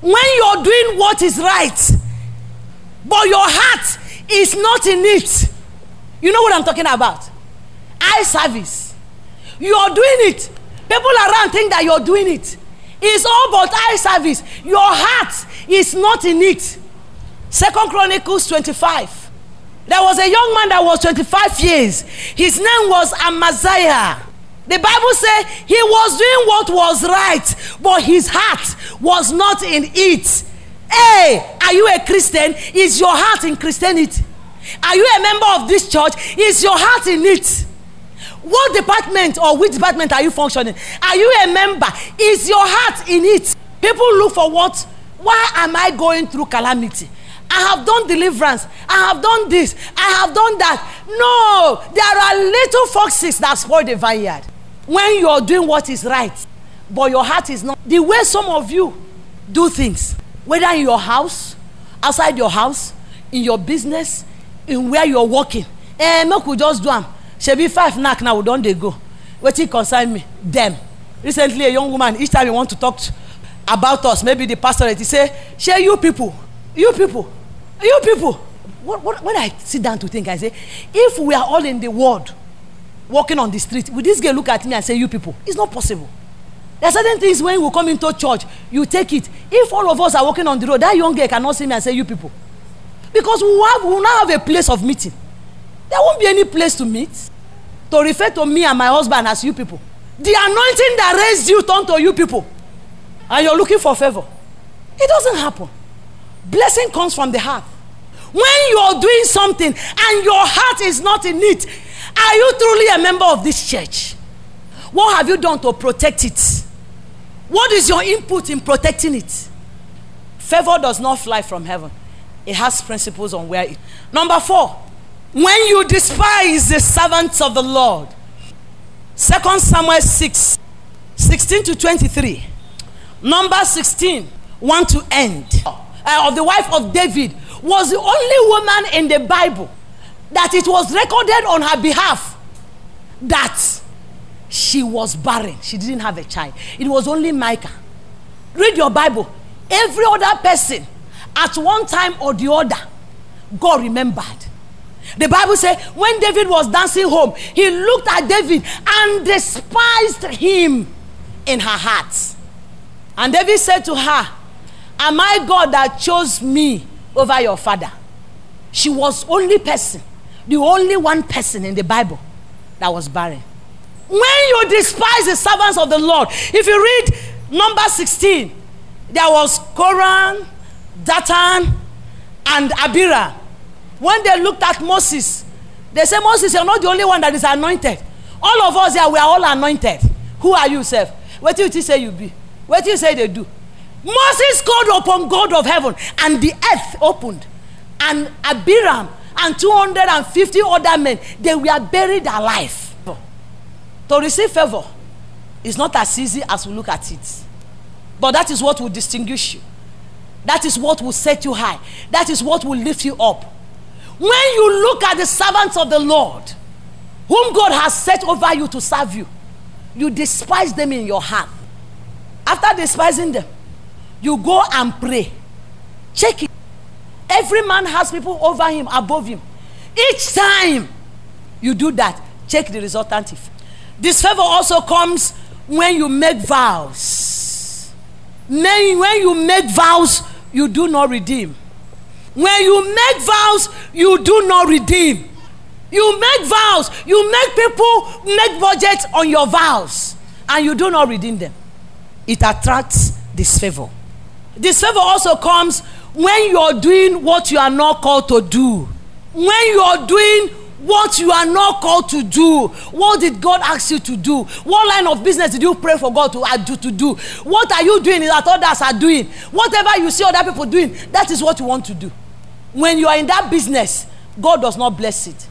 When you're doing what is right, but your heart is not in it. You know what I'm talking about? Eye service. You are doing it. People around think that you're doing it. It's all about eye service. Your heart is not in it. Second Chronicles 25. There was a young man that was 25 years. His name was Amaziah. The Bible said he was doing what was right, but his heart was not in it. Hey, are you a Christian? Is your heart in Christianity? Are you a member of this church? Is your heart in it? What department or which department are you functioning? Are you a member? Is your heart in it? People look for what? Why am I going through calamity? I have done deliverance. I have done this. I have done that. No, there are little foxes that spoil the vineyard. When you are doing what is right, but your heart is not. The way some of you do things, whether in your house, outside your house, in your business, in where you're working. Eh, make we just do am. Shebi five knack now don dey go. Wetin concern me? Dem. Recently, a young woman, each time you want to talk to, about us, maybe the pastor, he say, share you people, you people, you people. What, what, when I sit down to think, I say, if we are all in the world, walking on the street, will this girl look at me and say, you people? It's not possible. There are certain things when you come into church, you take it. If all of us are walking on the road, that young girl cannot see me and say, you people. Because we, have, we now have a place of meeting. There won't be any place to meet. To refer to me and my husband as you people. The anointing that raised you turned to you people. And you're looking for favor. It doesn't happen. Blessing comes from the heart. When you're doing something and your heart is not in it, are you truly a member of this church? What have you done to protect it? What is your input in protecting it? Favor does not fly from heaven. It has principles on where it. Number four, when you despise the servants of the Lord. Second Samuel 6, 16 to 23. Number 16, 1 to end. Uh, of the wife of David was the only woman in the Bible that it was recorded on her behalf that she was barren. She didn't have a child. It was only Michal. Read your Bible. Every other person at one time or the other, God remembered. The Bible says when David was dancing home, he looked at David and despised him in her heart. And David said to her, Am I God that chose me over your father? She was only person, the only one person in the Bible that was barren. When you despise the servants of the Lord, if you read number 16, there was Korah, Dathan, and Abiram. When they looked at Moses, they said, Moses, you're not the only one that is anointed. all of us here we are all anointed who are you self? What do you say you be What do you say they do moses called upon god of heaven and the earth opened. And abiram and two hundred and fifty other men they were buried alive. To receive favour is not as easy as we look at it. But that is what will distinguish you. That is what will set you high. That is what will lift you up. When you look at the servants of the lord whom god has set over you to serve you you despise them in your heart. After despising them you go and pray. Check it. Every man has people over him above him. Each time you do that check the resultant favor also comes when you make vows. When, you make vows you do not redeem. When you make vows you do not redeem. You make vows you make people make budget on your vows and you do not redeem them. It attracts disfavor disfavor also comes when you are doing what you are not called to do. When you are doing what you are not called to do what did god ask you to do? What line of business did you pray for god to uh, do to do? What are you doing that others are doing? Whatever you see other people doing that is what you want to do. When you are in that business god does not bless it.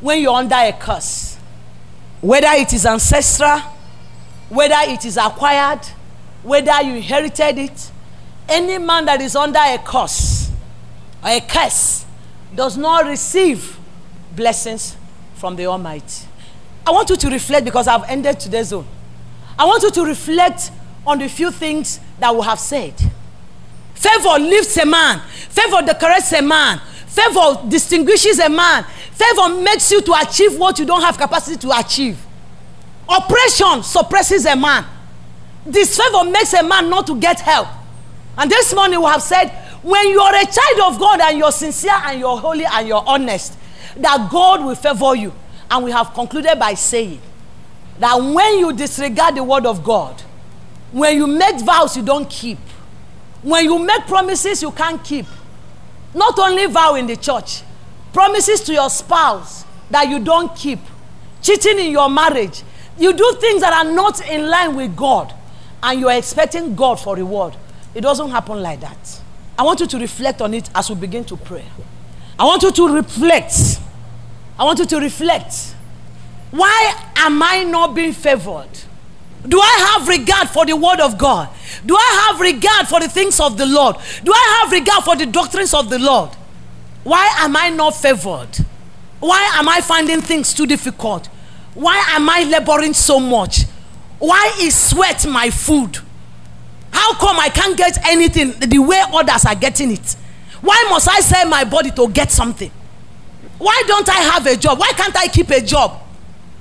When you're under a curse whether it is ancestral whether it is acquired whether you inherited it any man that is under a curse or a curse does not receive blessings from the almighty. I want you to reflect because i've ended today's zone. I want you to reflect on the few things that we have said. Favor lifts a man. Favor decorates a man. Favor distinguishes a man. Favor makes you to achieve what you don't have capacity to achieve. Oppression suppresses a man. Disfavor makes a man not to get help and this morning we have said when you are a child of god and you're sincere and you're holy and you're honest that god will favor you. And we have concluded by saying that when you disregard the word of god when you make vows you don't keep when you make promises you can't keep not only vow in the church promises to your spouse that you don't keep cheating in your marriage you do things that are not in line with god and you are expecting god for reward it doesn't happen like that i want you to reflect on it as we begin to pray i want you to reflect i want you to reflect why am i not being favored do I have regard for the word of God? Do I have regard for the things of the Lord? Do I have regard for the doctrines of the Lord? Why am I not favored? Why am I finding things too difficult? Why am I laboring so much? Why is sweat my food? How come I can't get anything the way others are getting it? Why must I sell my body to get something? Why don't I have a job? Why can't I keep a job?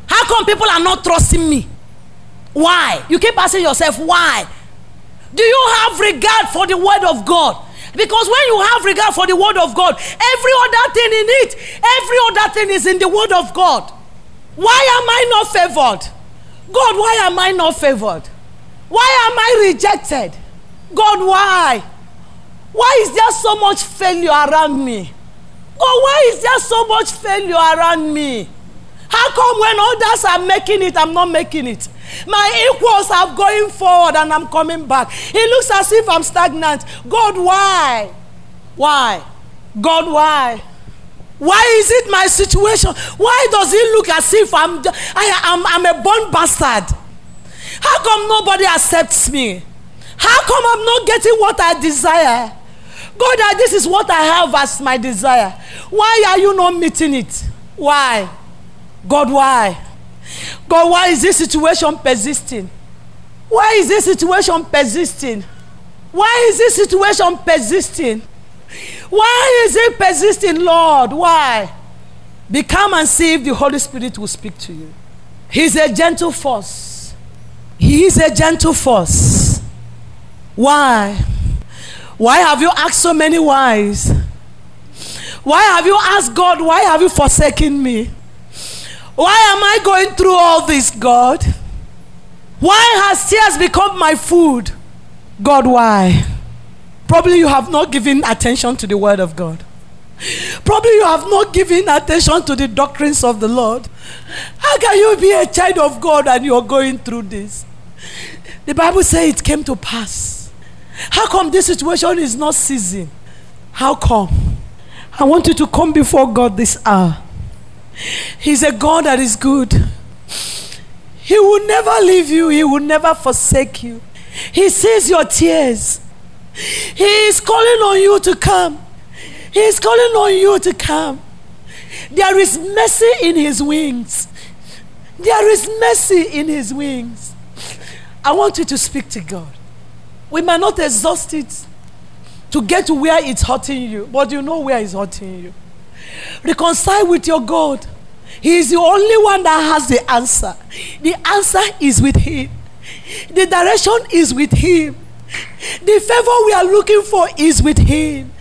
How come people are not trusting me? Why? You keep asking yourself, why? Do you have regard for the word of God? Because when you have regard for the word of God, every other thing in it, every other thing is in the word of God. Why am I not favored? God, why am I not favored? Why am I rejected? God, why? Why is there so much failure around me? God, why is there so much failure around me? How come when others are making it, I'm not making it? My equals are going forward and I'm coming back. It looks as if I'm stagnant. God, why? Why? God, why? Why is it my situation? Why does it look as if I'm, I, I'm, I'm a born bastard? How come nobody accepts me? How come I'm not getting what I desire? God, this is what I have as my desire. Why are you not meeting it? Why? God, why? God, why is this situation persisting? Why is this situation persisting? Why is this situation persisting? Why is it persisting, Lord? Why? Be calm and see if the Holy Spirit will speak to you. He's a gentle force. He is a gentle force. Why? Why have you asked so many whys? Why have you asked God, why have you forsaken me? Why am I going through all this, God? Why has tears become my food? God, why? Probably you have not given attention to the word of God. Probably you have not given attention to the doctrines of the Lord. How can you be a child of God and you're going through this? The Bible says it came to pass. How come this situation is not ceasing? How come? I want you to come before God this hour. He's a God that is good. He will never leave you, He will never forsake you. He sees your tears. He is calling on you to come. He is calling on you to come. There is mercy in His wings. There is mercy in His wings. I want you to speak to God. We might not exhaust it to get to where it's hurting you, but you know where it's hurting you. Reconcile with your God. He is the only one that has the answer. The answer is with Him, the direction is with Him, the favor we are looking for is with Him.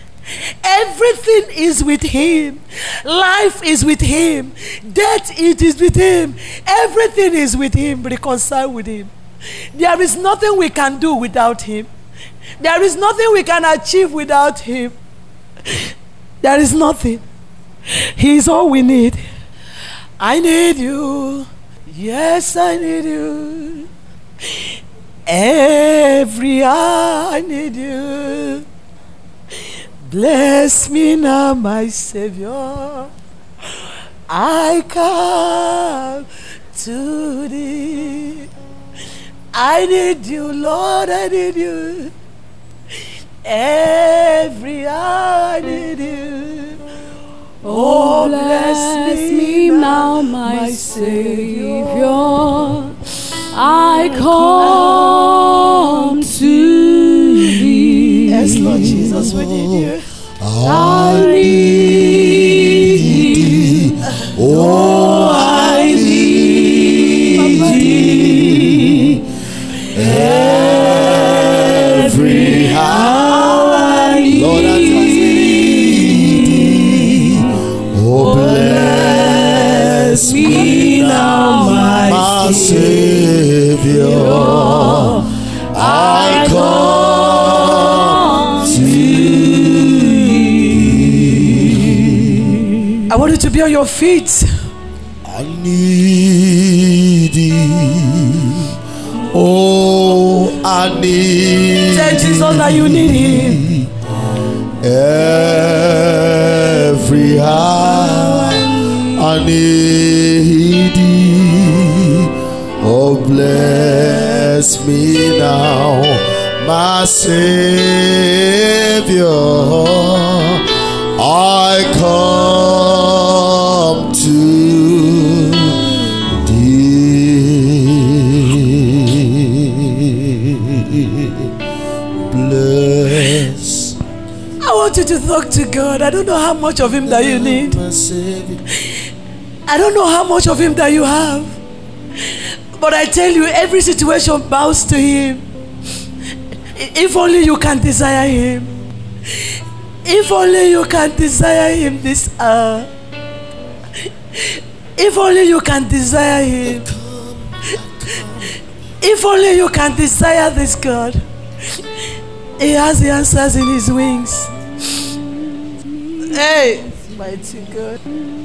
Everything is with Him. Life is with Him. Death it is with Him. Everything is with Him. Reconcile with Him. There is nothing we can do without Him. There is nothing we can achieve without Him. There is nothing. He is all we need. I need you. Yes, I need you. Every hour I need you. Bless me now, my Savior. I come to thee. I need you, Lord, I need you. Every hour I need you. Oh, oh bless me now, my Savior. I come to thee. Yes, Lord Jesus, we need you. I need thee. Oh, Savior, I come to thee. I want you to be on your feet. I need thee. Oh, I need Tell Jesus that you need Him. Every hour I need bless me now, my Savior. I come to thee. Bless I want you to talk to God. I don't know how much of Him that you need. I don't know how much of Him that you have. But I tell you, every situation bows to Him. If only you can desire Him. If only you can desire Him this hour. If only you can desire Him. If only you can desire this God. He has the answers in His wings. Hey, mighty God.